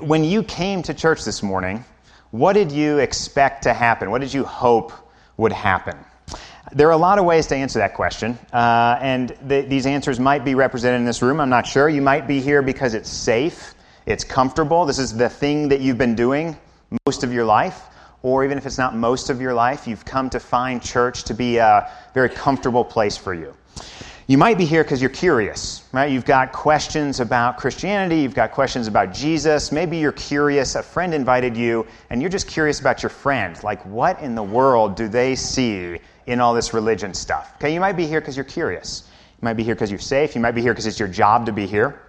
when you came to church this morning, what did you expect to happen? What did you hope would happen? There are a lot of ways to answer that question, uh, and th- these answers might be represented in this room. I'm not sure. You might be here because it's safe, it's comfortable. This is the thing that you've been doing most of your life, or even if it's not most of your life, you've come to find church to be a very comfortable place for you. You might be here because you're curious, right? You've got questions about Christianity, you've got questions about Jesus. Maybe you're curious, a friend invited you, and you're just curious about your friend. Like, what in the world do they see in all this religion stuff? Okay, you might be here because you're curious. You might be here because you're safe. You might be here because it's your job to be here.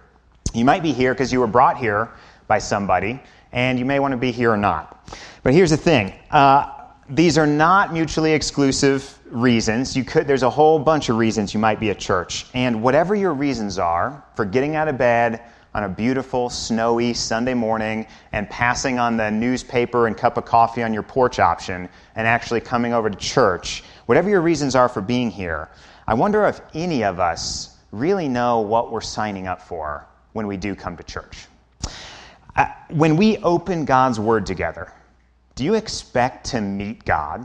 You might be here because you were brought here by somebody, and you may want to be here or not. But here's the thing uh, these are not mutually exclusive reasons. You could, there's a whole bunch of reasons you might be at church. And whatever your reasons are for getting out of bed on a beautiful, snowy Sunday morning and passing on the newspaper and cup of coffee on your porch option and actually coming over to church, whatever your reasons are for being here, I wonder if any of us really know what we're signing up for when we do come to church. Uh, when we open God's Word together, do you expect to meet God?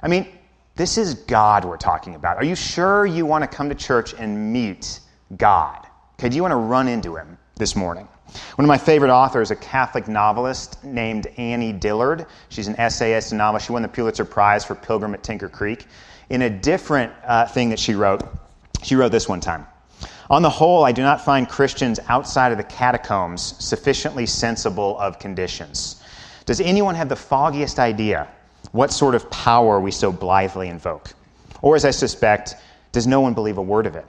I mean, this is God we're talking about. Are you sure you want to come to church and meet God? Okay, do you want to run into him this morning? One of my favorite authors, a Catholic novelist named Annie Dillard. She's an essayist and novelist. She won the Pulitzer Prize for Pilgrim at Tinker Creek. In a different uh, thing that she wrote, she wrote this one time. On the whole, I do not find Christians outside of the catacombs sufficiently sensible of conditions. Does anyone have the foggiest idea what sort of power we so blithely invoke. Or, as I suspect, does no one believe a word of it?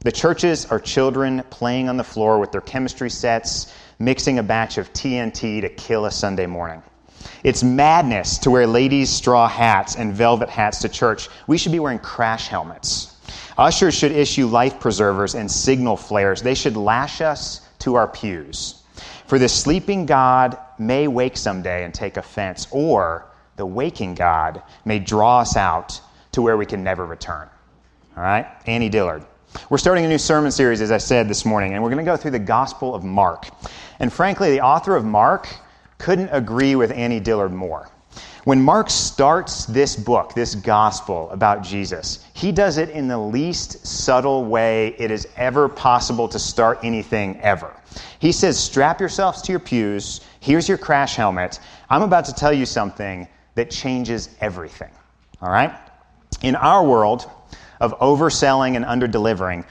The churches are children playing on the floor with their chemistry sets, mixing a batch of TNT to kill a Sunday morning. It's madness to wear ladies' straw hats and velvet hats to church. We should be wearing crash helmets. Ushers should issue life preservers and signal flares. They should lash us to our pews. For the sleeping God may wake someday and take offense, or the waking God may draw us out to where we can never return. All right? Annie Dillard. We're starting a new sermon series, as I said this morning, and we're going to go through the Gospel of Mark. And frankly, the author of Mark couldn't agree with Annie Dillard more. When Mark starts this book, this gospel about Jesus, he does it in the least subtle way it is ever possible to start anything ever. He says, Strap yourselves to your pews. Here's your crash helmet. I'm about to tell you something that changes everything. All right? In our world of overselling and underdelivering,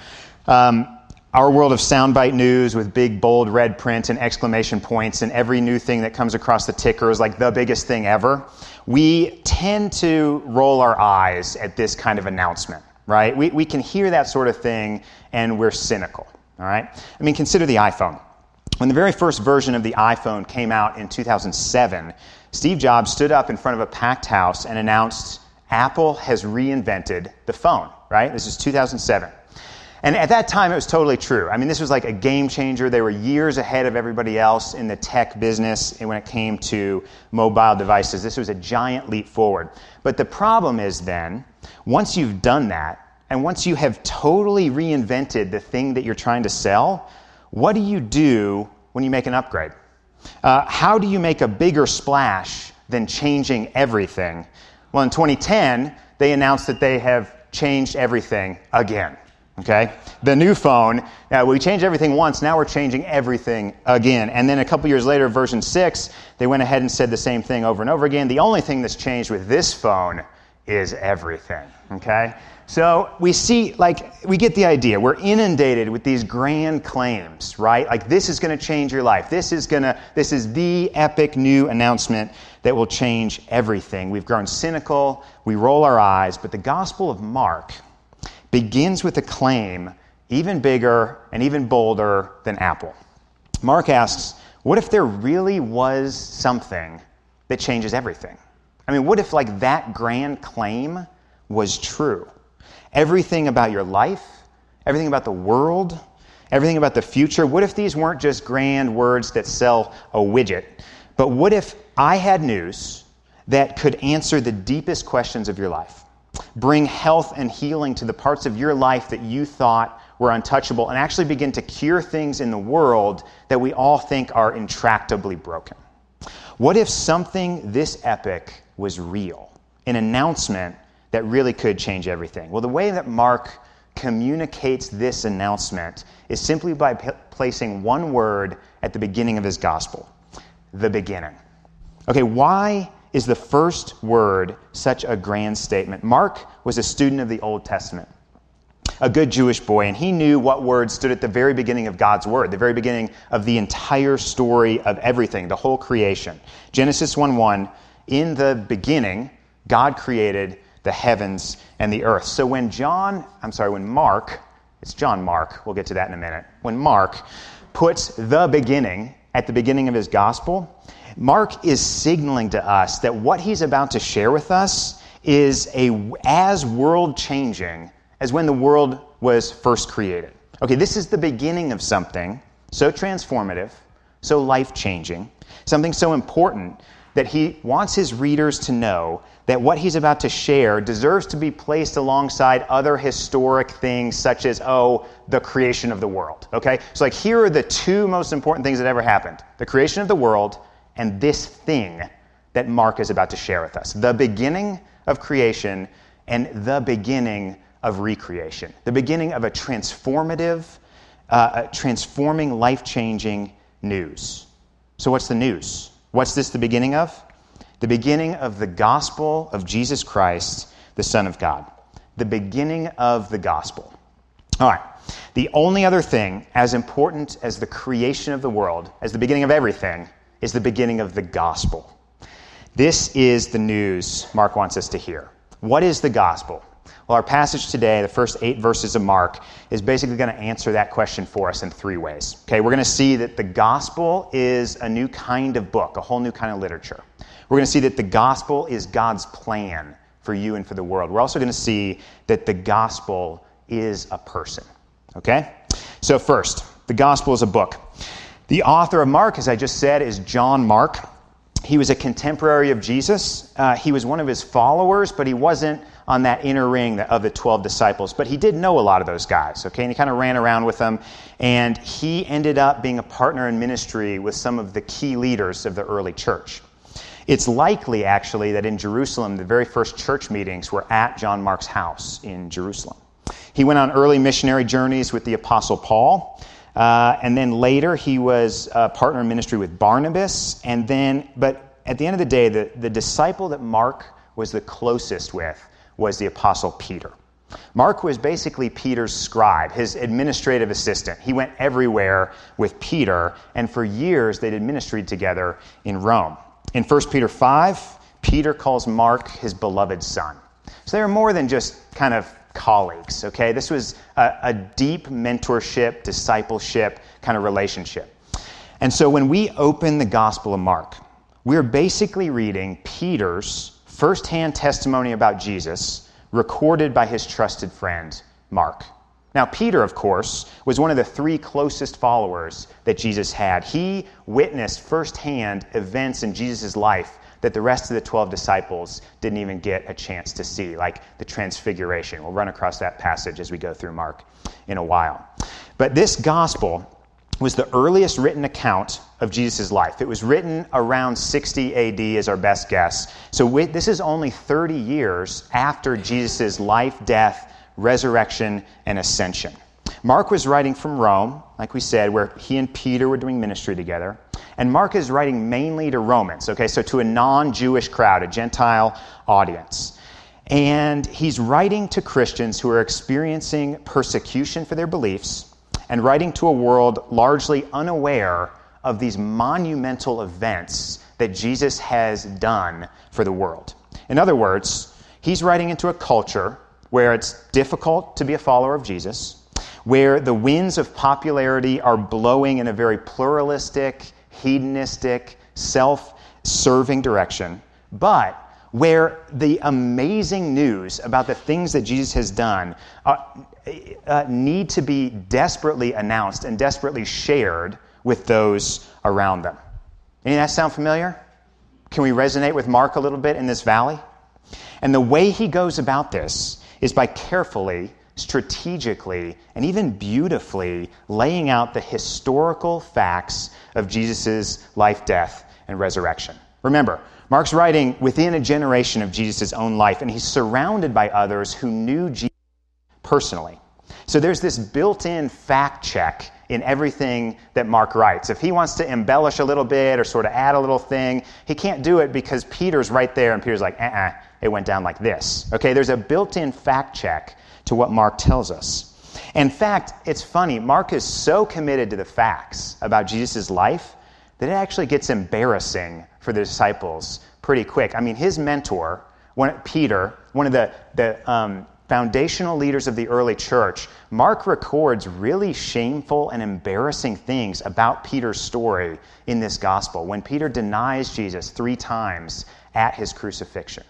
um, our world of soundbite news with big, bold red print and exclamation points, and every new thing that comes across the ticker is like the biggest thing ever, we tend to roll our eyes at this kind of announcement, right? We, we can hear that sort of thing and we're cynical, all right? I mean, consider the iPhone. When the very first version of the iPhone came out in 2007, Steve Jobs stood up in front of a packed house and announced Apple has reinvented the phone, right? This is 2007. And at that time, it was totally true. I mean, this was like a game changer. They were years ahead of everybody else in the tech business when it came to mobile devices. This was a giant leap forward. But the problem is then, once you've done that, and once you have totally reinvented the thing that you're trying to sell, what do you do when you make an upgrade? Uh, how do you make a bigger splash than changing everything? Well, in 2010, they announced that they have changed everything again. Okay? The new phone, now we changed everything once, now we're changing everything again. And then a couple years later, version 6, they went ahead and said the same thing over and over again. The only thing that's changed with this phone is everything. Okay? So we see, like, we get the idea. We're inundated with these grand claims, right? Like, this is going to change your life. This is going to, this is the epic new announcement that will change everything. We've grown cynical. We roll our eyes. But the Gospel of Mark begins with a claim even bigger and even bolder than Apple. Mark asks, what if there really was something that changes everything? I mean, what if, like, that grand claim was true? everything about your life, everything about the world, everything about the future. What if these weren't just grand words that sell a widget? But what if I had news that could answer the deepest questions of your life? Bring health and healing to the parts of your life that you thought were untouchable and actually begin to cure things in the world that we all think are intractably broken? What if something this epic was real? An announcement that really could change everything? Well, the way that Mark communicates this announcement is simply by p- placing one word at the beginning of his gospel the beginning. Okay, why is the first word such a grand statement? Mark was a student of the Old Testament, a good Jewish boy, and he knew what word stood at the very beginning of God's word, the very beginning of the entire story of everything, the whole creation. Genesis 1 1, in the beginning, God created the heavens and the earth. So when John, I'm sorry, when Mark, it's John Mark, we'll get to that in a minute, when Mark puts the beginning at the beginning of his gospel, Mark is signaling to us that what he's about to share with us is a as world changing as when the world was first created. Okay, this is the beginning of something so transformative, so life changing, something so important that he wants his readers to know that what he's about to share deserves to be placed alongside other historic things such as, oh, the creation of the world. Okay? So, like, here are the two most important things that ever happened the creation of the world and this thing that Mark is about to share with us the beginning of creation and the beginning of recreation, the beginning of a transformative, uh, transforming, life changing news. So, what's the news? What's this the beginning of? The beginning of the gospel of Jesus Christ, the Son of God. The beginning of the gospel. All right. The only other thing as important as the creation of the world, as the beginning of everything, is the beginning of the gospel. This is the news Mark wants us to hear. What is the gospel? Well, our passage today, the first eight verses of Mark, is basically going to answer that question for us in three ways. Okay, we're going to see that the gospel is a new kind of book, a whole new kind of literature. We're going to see that the gospel is God's plan for you and for the world. We're also going to see that the gospel is a person. Okay? So, first, the gospel is a book. The author of Mark, as I just said, is John Mark. He was a contemporary of Jesus. Uh, he was one of his followers, but he wasn't on that inner ring of the 12 disciples. But he did know a lot of those guys, okay? And he kind of ran around with them. And he ended up being a partner in ministry with some of the key leaders of the early church. It's likely, actually, that in Jerusalem, the very first church meetings were at John Mark's house in Jerusalem. He went on early missionary journeys with the Apostle Paul. Uh, and then later, he was a partner in ministry with Barnabas. And then, but at the end of the day, the, the disciple that Mark was the closest with was the Apostle Peter. Mark was basically Peter's scribe, his administrative assistant. He went everywhere with Peter, and for years they'd administered together in Rome. In 1 Peter 5, Peter calls Mark his beloved son. So they were more than just kind of colleagues, okay? This was a, a deep mentorship, discipleship kind of relationship. And so when we open the Gospel of Mark, we're basically reading Peter's firsthand testimony about Jesus recorded by his trusted friend, Mark. Now, Peter, of course, was one of the three closest followers that Jesus had. He witnessed firsthand events in Jesus' life that the rest of the 12 disciples didn't even get a chance to see, like the transfiguration. We'll run across that passage as we go through Mark in a while. But this gospel was the earliest written account of Jesus' life. It was written around 60 AD, is our best guess. So this is only 30 years after Jesus' life, death, resurrection, and ascension. Mark was writing from Rome, like we said, where he and Peter were doing ministry together. And Mark is writing mainly to Romans, okay, so to a non Jewish crowd, a Gentile audience. And he's writing to Christians who are experiencing persecution for their beliefs and writing to a world largely unaware of these monumental events that Jesus has done for the world. In other words, he's writing into a culture where it's difficult to be a follower of Jesus, where the winds of popularity are blowing in a very pluralistic, hedonistic, self serving direction, but where the amazing news about the things that Jesus has done uh, uh, need to be desperately announced and desperately shared with those around them. Any of that sound familiar? Can we resonate with Mark a little bit in this valley? And the way he goes about this is by carefully strategically, and even beautifully laying out the historical facts of Jesus' life, death, and resurrection. Remember, Mark's writing within a generation of Jesus' own life, and he's surrounded by others who knew Jesus personally. So there's this built in fact check in everything that Mark writes. If he wants to embellish a little bit or sort of add a little thing, he can't do it because Peter's right there and Peter's like, uh uh-uh, it went down like this. Okay, there's a built in fact check to what Mark tells us. In fact, it's funny, Mark is so committed to the facts about Jesus' life that it actually gets embarrassing for the disciples pretty quick. I mean, his mentor, one, Peter, one of the, the um, foundational leaders of the early church, Mark records really shameful and embarrassing things about Peter's story in this gospel when Peter denies Jesus three times at his crucifixion.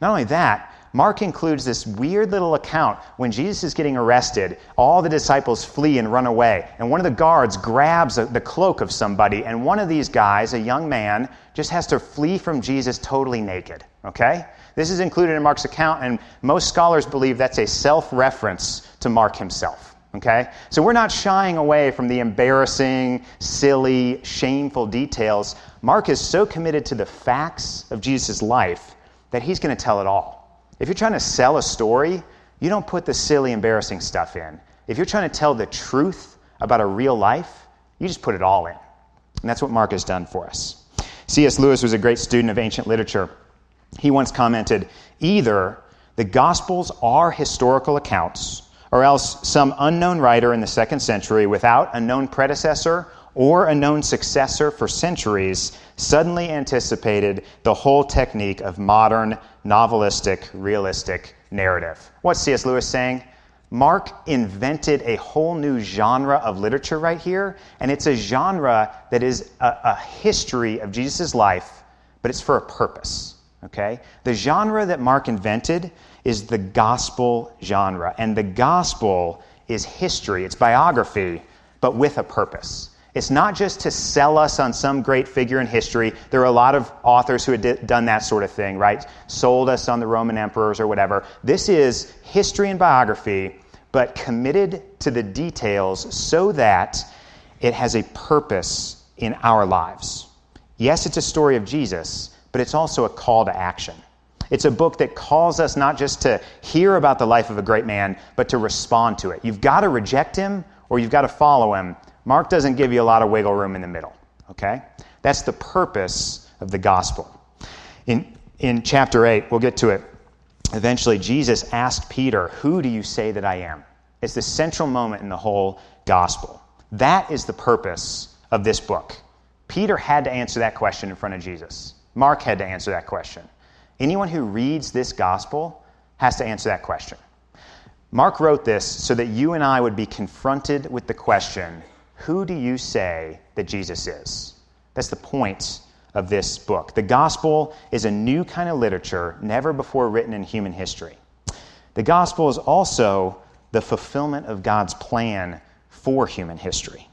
Not only that, Mark includes this weird little account when Jesus is getting arrested, all the disciples flee and run away, and one of the guards grabs the cloak of somebody, and one of these guys, a young man, just has to flee from Jesus totally naked. Okay? This is included in Mark's account, and most scholars believe that's a self reference to Mark himself. Okay? So we're not shying away from the embarrassing, silly, shameful details. Mark is so committed to the facts of Jesus' life that he's going to tell it all. If you're trying to sell a story, you don't put the silly, embarrassing stuff in. If you're trying to tell the truth about a real life, you just put it all in. And that's what Mark has done for us. C.S. Lewis was a great student of ancient literature. He once commented either the Gospels are historical accounts, or else some unknown writer in the second century without a known predecessor or a known successor for centuries suddenly anticipated the whole technique of modern novelistic, realistic narrative. What's C.S. Lewis saying? Mark invented a whole new genre of literature right here, and it's a genre that is a, a history of Jesus' life, but it's for a purpose. Okay? The genre that Mark invented is the gospel genre, and the gospel is history, it's biography, but with a purpose. It's not just to sell us on some great figure in history. There are a lot of authors who had done that sort of thing, right? Sold us on the Roman emperors or whatever. This is history and biography, but committed to the details so that it has a purpose in our lives. Yes, it's a story of Jesus, but it's also a call to action. It's a book that calls us not just to hear about the life of a great man, but to respond to it. You've got to reject him or you've got to follow him Mark doesn't give you a lot of wiggle room in the middle, okay? That's the purpose of the gospel. In, in chapter 8, we'll get to it eventually. Jesus asked Peter, Who do you say that I am? It's the central moment in the whole gospel. That is the purpose of this book. Peter had to answer that question in front of Jesus. Mark had to answer that question. Anyone who reads this gospel has to answer that question. Mark wrote this so that you and I would be confronted with the question who do you say that Jesus is? That's the point of this book. The gospel is a new kind of literature never before written in human history. The gospel is also the fulfillment of God's plan for human history.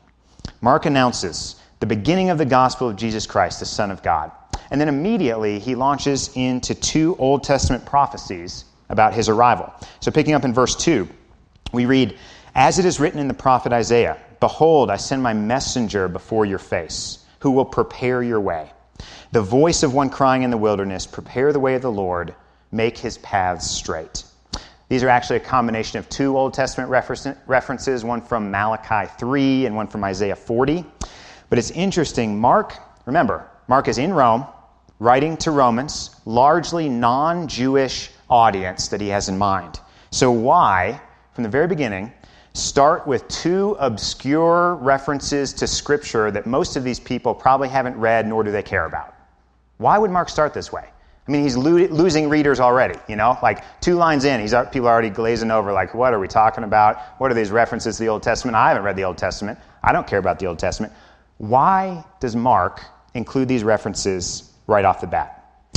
Mark announces the beginning of the gospel of Jesus Christ, the Son of God. And then immediately he launches into two Old Testament prophecies about his arrival. So, picking up in verse 2, we read, As it is written in the prophet Isaiah, Behold, I send my messenger before your face, who will prepare your way. The voice of one crying in the wilderness, Prepare the way of the Lord, make his paths straight. These are actually a combination of two Old Testament references, one from Malachi 3 and one from Isaiah 40. But it's interesting. Mark, remember, Mark is in Rome, writing to Romans, largely non Jewish audience that he has in mind. So, why, from the very beginning, start with two obscure references to Scripture that most of these people probably haven't read nor do they care about. Why would Mark start this way? I mean, he's lo- losing readers already, you know? Like, two lines in, he's, people are already glazing over, like, what are we talking about? What are these references to the Old Testament? I haven't read the Old Testament. I don't care about the Old Testament. Why does Mark include these references right off the bat?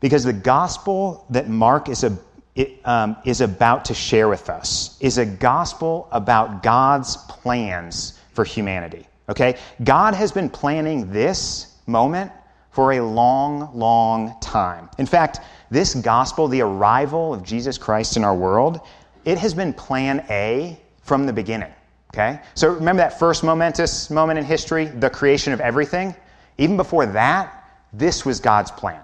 Because the gospel that Mark is a it, um, is about to share with us is a gospel about God's plans for humanity. Okay? God has been planning this moment for a long, long time. In fact, this gospel, the arrival of Jesus Christ in our world, it has been plan A from the beginning. Okay? So remember that first momentous moment in history, the creation of everything? Even before that, this was God's plan.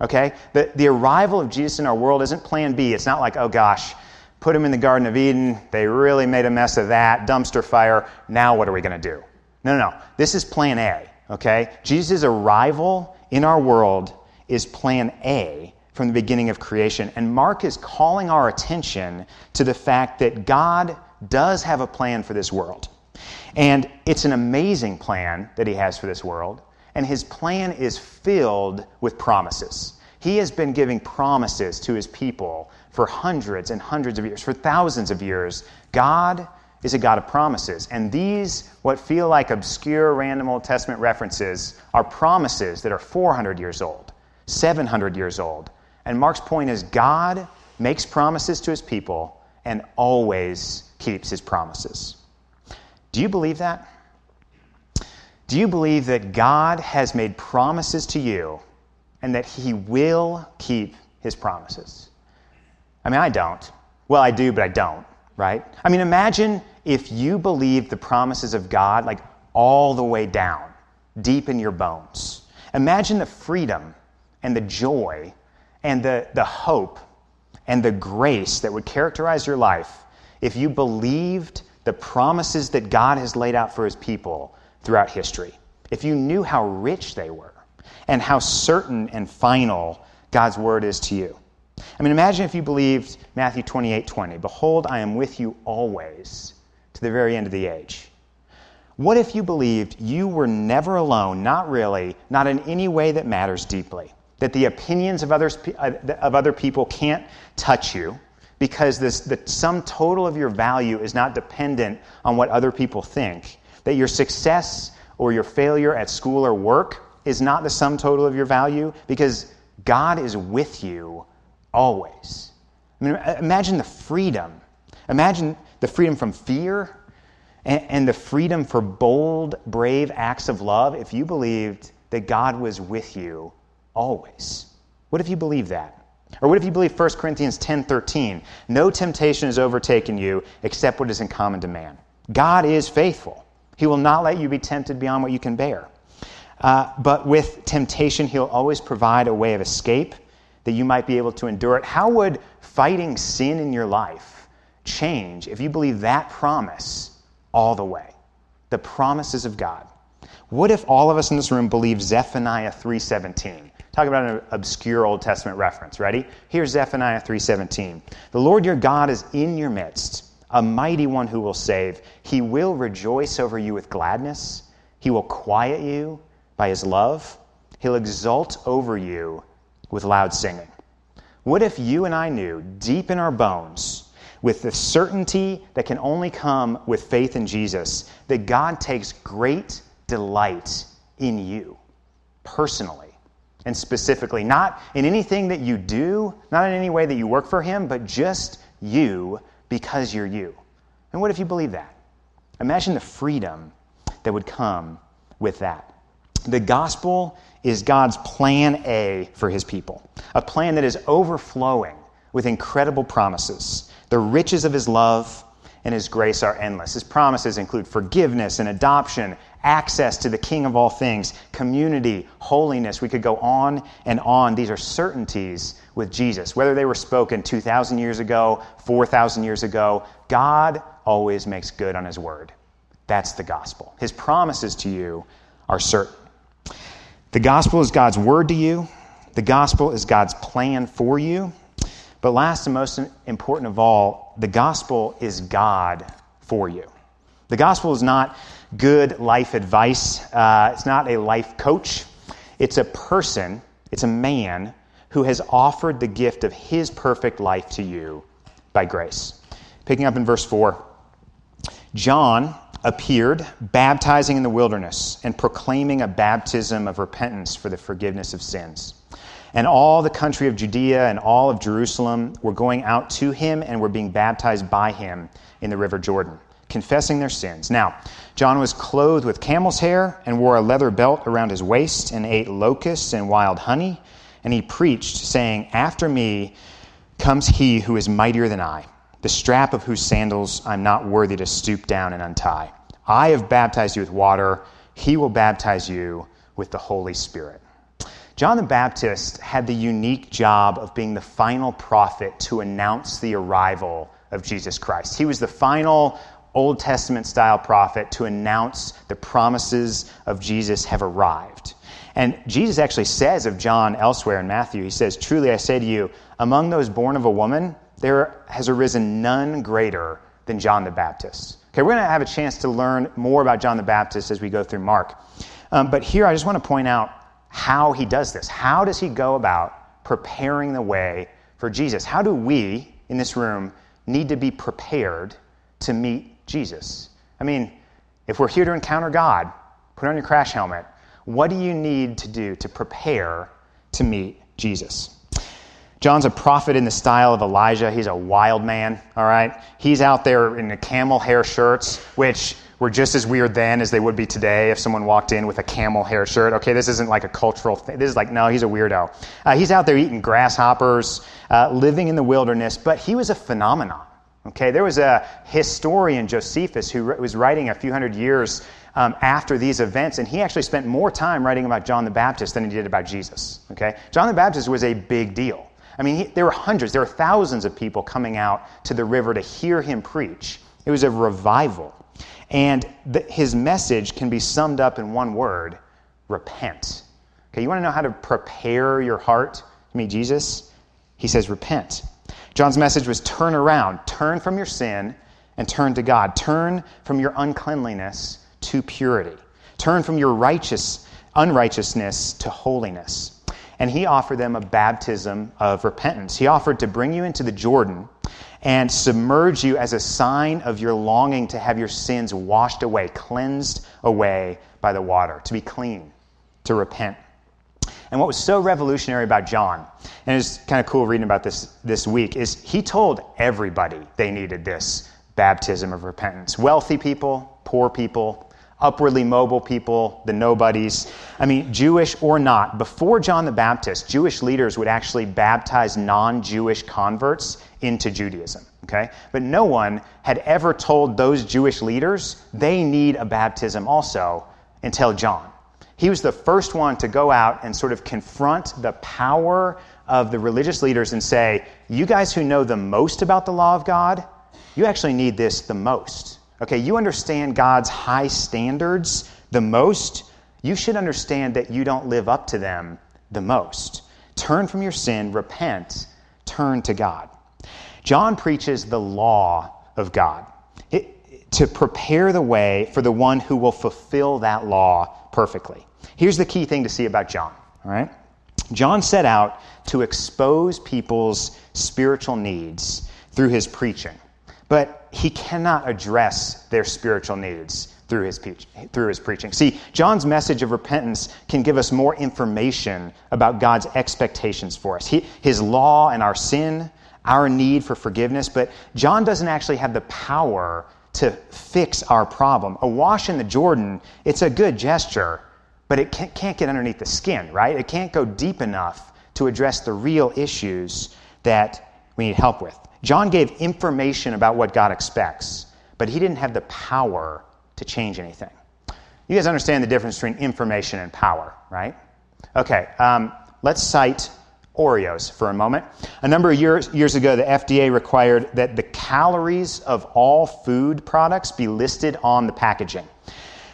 Okay? The, the arrival of Jesus in our world isn't plan B. It's not like, oh gosh, put him in the Garden of Eden. They really made a mess of that. Dumpster fire. Now what are we going to do? No, no, no. This is plan A. Okay? Jesus' arrival in our world is plan A from the beginning of creation. And Mark is calling our attention to the fact that God does have a plan for this world. And it's an amazing plan that he has for this world. And his plan is filled with promises. He has been giving promises to his people for hundreds and hundreds of years, for thousands of years. God is a God of promises. And these, what feel like obscure random Old Testament references, are promises that are 400 years old, 700 years old. And Mark's point is God makes promises to his people and always keeps his promises. Do you believe that? Do you believe that God has made promises to you and that he will keep his promises? I mean, I don't. Well, I do, but I don't, right? I mean, imagine if you believed the promises of God like all the way down, deep in your bones. Imagine the freedom and the joy and the, the hope and the grace that would characterize your life if you believed the promises that God has laid out for his people throughout history. If you knew how rich they were and how certain and final God's word is to you. I mean, imagine if you believed Matthew 28 20, Behold, I am with you always to the very end of the age. What if you believed you were never alone, not really, not in any way that matters deeply? That the opinions of, others, uh, of other people can't touch you because this, the sum total of your value is not dependent on what other people think. That your success or your failure at school or work is not the sum total of your value because God is with you always. I mean, imagine the freedom. Imagine the freedom from fear and, and the freedom for bold, brave acts of love if you believed that God was with you always. What if you believe that? Or what if you believe 1 Corinthians 10:13, no temptation has overtaken you except what is in common to man. God is faithful. He will not let you be tempted beyond what you can bear. Uh, but with temptation, he'll always provide a way of escape that you might be able to endure it. How would fighting sin in your life change if you believe that promise all the way? The promises of God. What if all of us in this room believe Zephaniah 3:17? Talk about an obscure Old Testament reference. Ready? Here's Zephaniah 3:17. The Lord your God is in your midst, a mighty one who will save. He will rejoice over you with gladness. He will quiet you by his love. He'll exult over you with loud singing. What if you and I knew deep in our bones, with the certainty that can only come with faith in Jesus, that God takes great delight in you personally and specifically, not in anything that you do, not in any way that you work for Him, but just you because you're you. And what if you believe that? Imagine the freedom that would come with that. The gospel is God's plan A for his people, a plan that is overflowing with incredible promises. The riches of his love and his grace are endless. His promises include forgiveness and adoption, access to the King of all things, community, holiness. We could go on and on. These are certainties with Jesus. Whether they were spoken 2,000 years ago, 4,000 years ago, God always makes good on his word. That's the gospel. His promises to you are certain. The gospel is God's word to you, the gospel is God's plan for you. But last and most important of all, the gospel is God for you. The gospel is not good life advice, uh, it's not a life coach. It's a person, it's a man who has offered the gift of his perfect life to you by grace. Picking up in verse 4 John appeared, baptizing in the wilderness and proclaiming a baptism of repentance for the forgiveness of sins. And all the country of Judea and all of Jerusalem were going out to him and were being baptized by him in the river Jordan, confessing their sins. Now, John was clothed with camel's hair and wore a leather belt around his waist and ate locusts and wild honey. And he preached, saying, After me comes he who is mightier than I the strap of whose sandals I'm not worthy to stoop down and untie. I have baptized you with water, he will baptize you with the Holy Spirit. John the Baptist had the unique job of being the final prophet to announce the arrival of Jesus Christ. He was the final Old Testament style prophet to announce the promises of Jesus have arrived. And Jesus actually says of John elsewhere in Matthew, he says, Truly I say to you, among those born of a woman, there has arisen none greater than John the Baptist. Okay, we're going to have a chance to learn more about John the Baptist as we go through Mark. Um, but here I just want to point out how he does this. How does he go about preparing the way for Jesus? How do we in this room need to be prepared to meet Jesus? I mean, if we're here to encounter God, put on your crash helmet. What do you need to do to prepare to meet Jesus? John's a prophet in the style of Elijah. He's a wild man, all right? He's out there in the camel hair shirts, which were just as weird then as they would be today if someone walked in with a camel hair shirt. Okay, this isn't like a cultural thing. This is like, no, he's a weirdo. Uh, he's out there eating grasshoppers, uh, living in the wilderness, but he was a phenomenon. Okay, there was a historian, Josephus, who was writing a few hundred years um, after these events, and he actually spent more time writing about John the Baptist than he did about Jesus. Okay, John the Baptist was a big deal. I mean, he, there were hundreds, there were thousands of people coming out to the river to hear him preach. It was a revival. And the, his message can be summed up in one word repent. Okay, you want to know how to prepare your heart to meet Jesus? He says, repent. John's message was turn around, turn from your sin and turn to God. Turn from your uncleanliness to purity. Turn from your righteous unrighteousness to holiness. And he offered them a baptism of repentance. He offered to bring you into the Jordan and submerge you as a sign of your longing to have your sins washed away, cleansed away by the water, to be clean, to repent. And what was so revolutionary about John, and it's kind of cool reading about this this week, is he told everybody they needed this baptism of repentance. Wealthy people, poor people, upwardly mobile people, the nobodies. I mean, Jewish or not, before John the Baptist, Jewish leaders would actually baptize non Jewish converts into Judaism. Okay? But no one had ever told those Jewish leaders they need a baptism also until John. He was the first one to go out and sort of confront the power of the religious leaders and say, You guys who know the most about the law of God, you actually need this the most. Okay, you understand God's high standards the most. You should understand that you don't live up to them the most. Turn from your sin, repent, turn to God. John preaches the law of God it, to prepare the way for the one who will fulfill that law perfectly. Here's the key thing to see about John, all right? John set out to expose people's spiritual needs through his preaching. But he cannot address their spiritual needs through his, through his preaching. See, John's message of repentance can give us more information about God's expectations for us. He, his law and our sin, our need for forgiveness, but John doesn't actually have the power to fix our problem. A wash in the Jordan, it's a good gesture, but it can't, can't get underneath the skin, right? It can't go deep enough to address the real issues that we need help with. John gave information about what God expects, but he didn't have the power to change anything. You guys understand the difference between information and power, right? Okay, um, let's cite Oreos for a moment. A number of years, years ago, the FDA required that the calories of all food products be listed on the packaging.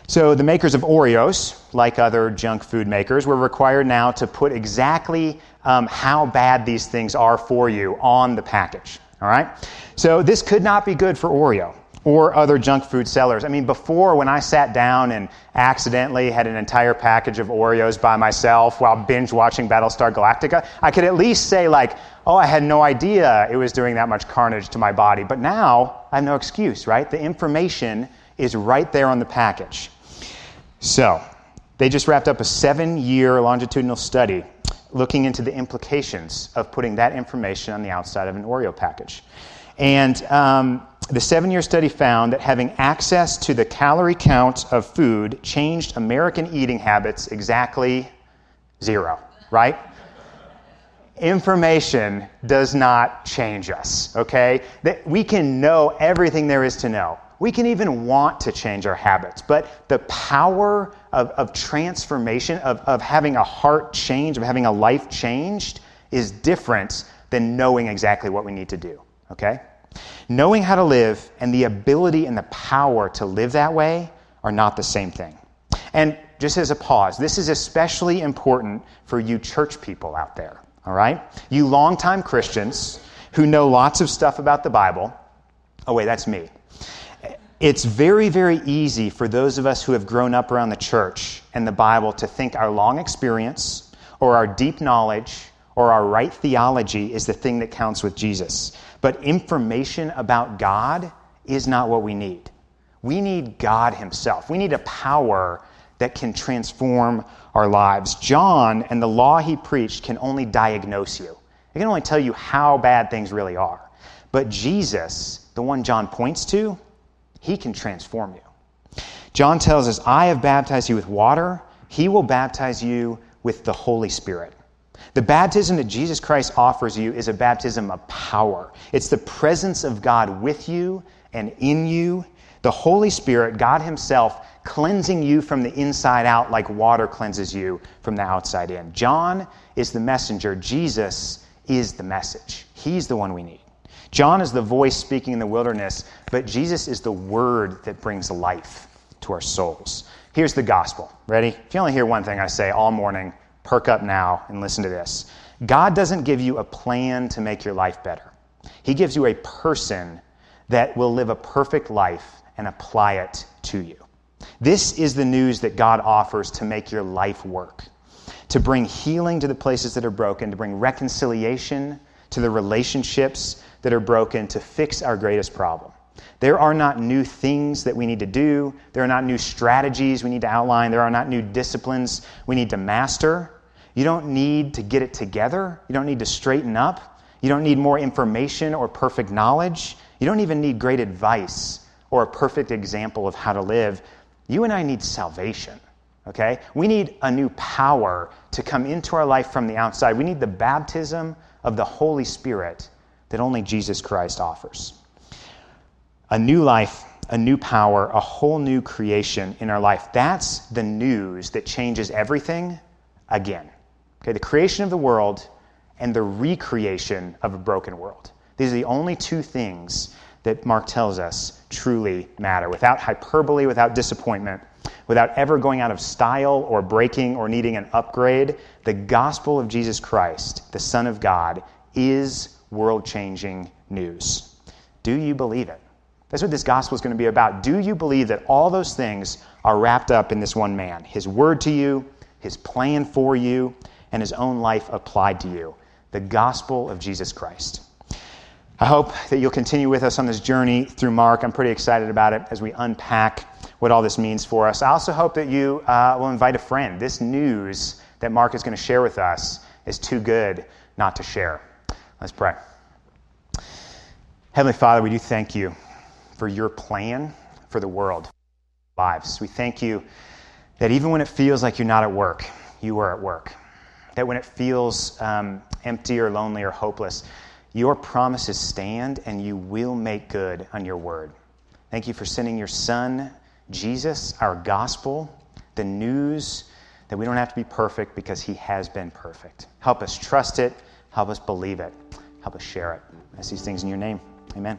So the makers of Oreos, like other junk food makers, were required now to put exactly um, how bad these things are for you on the package. All right? So this could not be good for Oreo or other junk food sellers. I mean, before when I sat down and accidentally had an entire package of Oreos by myself while binge watching Battlestar Galactica, I could at least say, like, oh, I had no idea it was doing that much carnage to my body. But now I have no excuse, right? The information is right there on the package. So, they just wrapped up a seven year longitudinal study looking into the implications of putting that information on the outside of an Oreo package. And um, the seven year study found that having access to the calorie count of food changed American eating habits exactly zero, right? information does not change us, okay? That we can know everything there is to know. We can even want to change our habits, but the power of, of transformation, of, of having a heart change, of having a life changed, is different than knowing exactly what we need to do, okay? Knowing how to live and the ability and the power to live that way are not the same thing. And just as a pause, this is especially important for you church people out there, all right? You longtime Christians who know lots of stuff about the Bible. Oh, wait, that's me. It's very, very easy for those of us who have grown up around the church and the Bible to think our long experience or our deep knowledge or our right theology is the thing that counts with Jesus. But information about God is not what we need. We need God Himself. We need a power that can transform our lives. John and the law he preached can only diagnose you, it can only tell you how bad things really are. But Jesus, the one John points to, he can transform you. John tells us, I have baptized you with water, he will baptize you with the Holy Spirit. The baptism that Jesus Christ offers you is a baptism of power. It's the presence of God with you and in you. The Holy Spirit, God Himself, cleansing you from the inside out like water cleanses you from the outside in. John is the messenger. Jesus is the message. He's the one we need. John is the voice speaking in the wilderness, but Jesus is the word that brings life to our souls. Here's the gospel. Ready? If you only hear one thing I say all morning, perk up now and listen to this. God doesn't give you a plan to make your life better, He gives you a person that will live a perfect life and apply it to you. This is the news that God offers to make your life work, to bring healing to the places that are broken, to bring reconciliation to the relationships that are broken to fix our greatest problem. There are not new things that we need to do. There are not new strategies we need to outline. There are not new disciplines we need to master. You don't need to get it together. You don't need to straighten up. You don't need more information or perfect knowledge. You don't even need great advice or a perfect example of how to live. You and I need salvation, okay? We need a new power to come into our life from the outside. We need the baptism of the Holy Spirit that only Jesus Christ offers. A new life, a new power, a whole new creation in our life. That's the news that changes everything again. Okay, the creation of the world and the recreation of a broken world. These are the only two things that Mark tells us truly matter. Without hyperbole, without disappointment, without ever going out of style or breaking or needing an upgrade, the gospel of Jesus Christ, the Son of God, is world changing news. Do you believe it? That's what this gospel is going to be about. Do you believe that all those things are wrapped up in this one man? His word to you, his plan for you, and his own life applied to you. The gospel of Jesus Christ. I hope that you'll continue with us on this journey through Mark. I'm pretty excited about it as we unpack what all this means for us. I also hope that you uh, will invite a friend. This news that Mark is going to share with us is too good not to share. Let's pray. Heavenly Father, we do thank you for your plan for the world, lives. We thank you that even when it feels like you're not at work, you are at work. That when it feels um, empty or lonely or hopeless, your promises stand and you will make good on your word. Thank you for sending your Son, Jesus, our gospel, the news that we don't have to be perfect because he has been perfect. Help us trust it. Help us believe it. Help us share it. I these things in your name. Amen.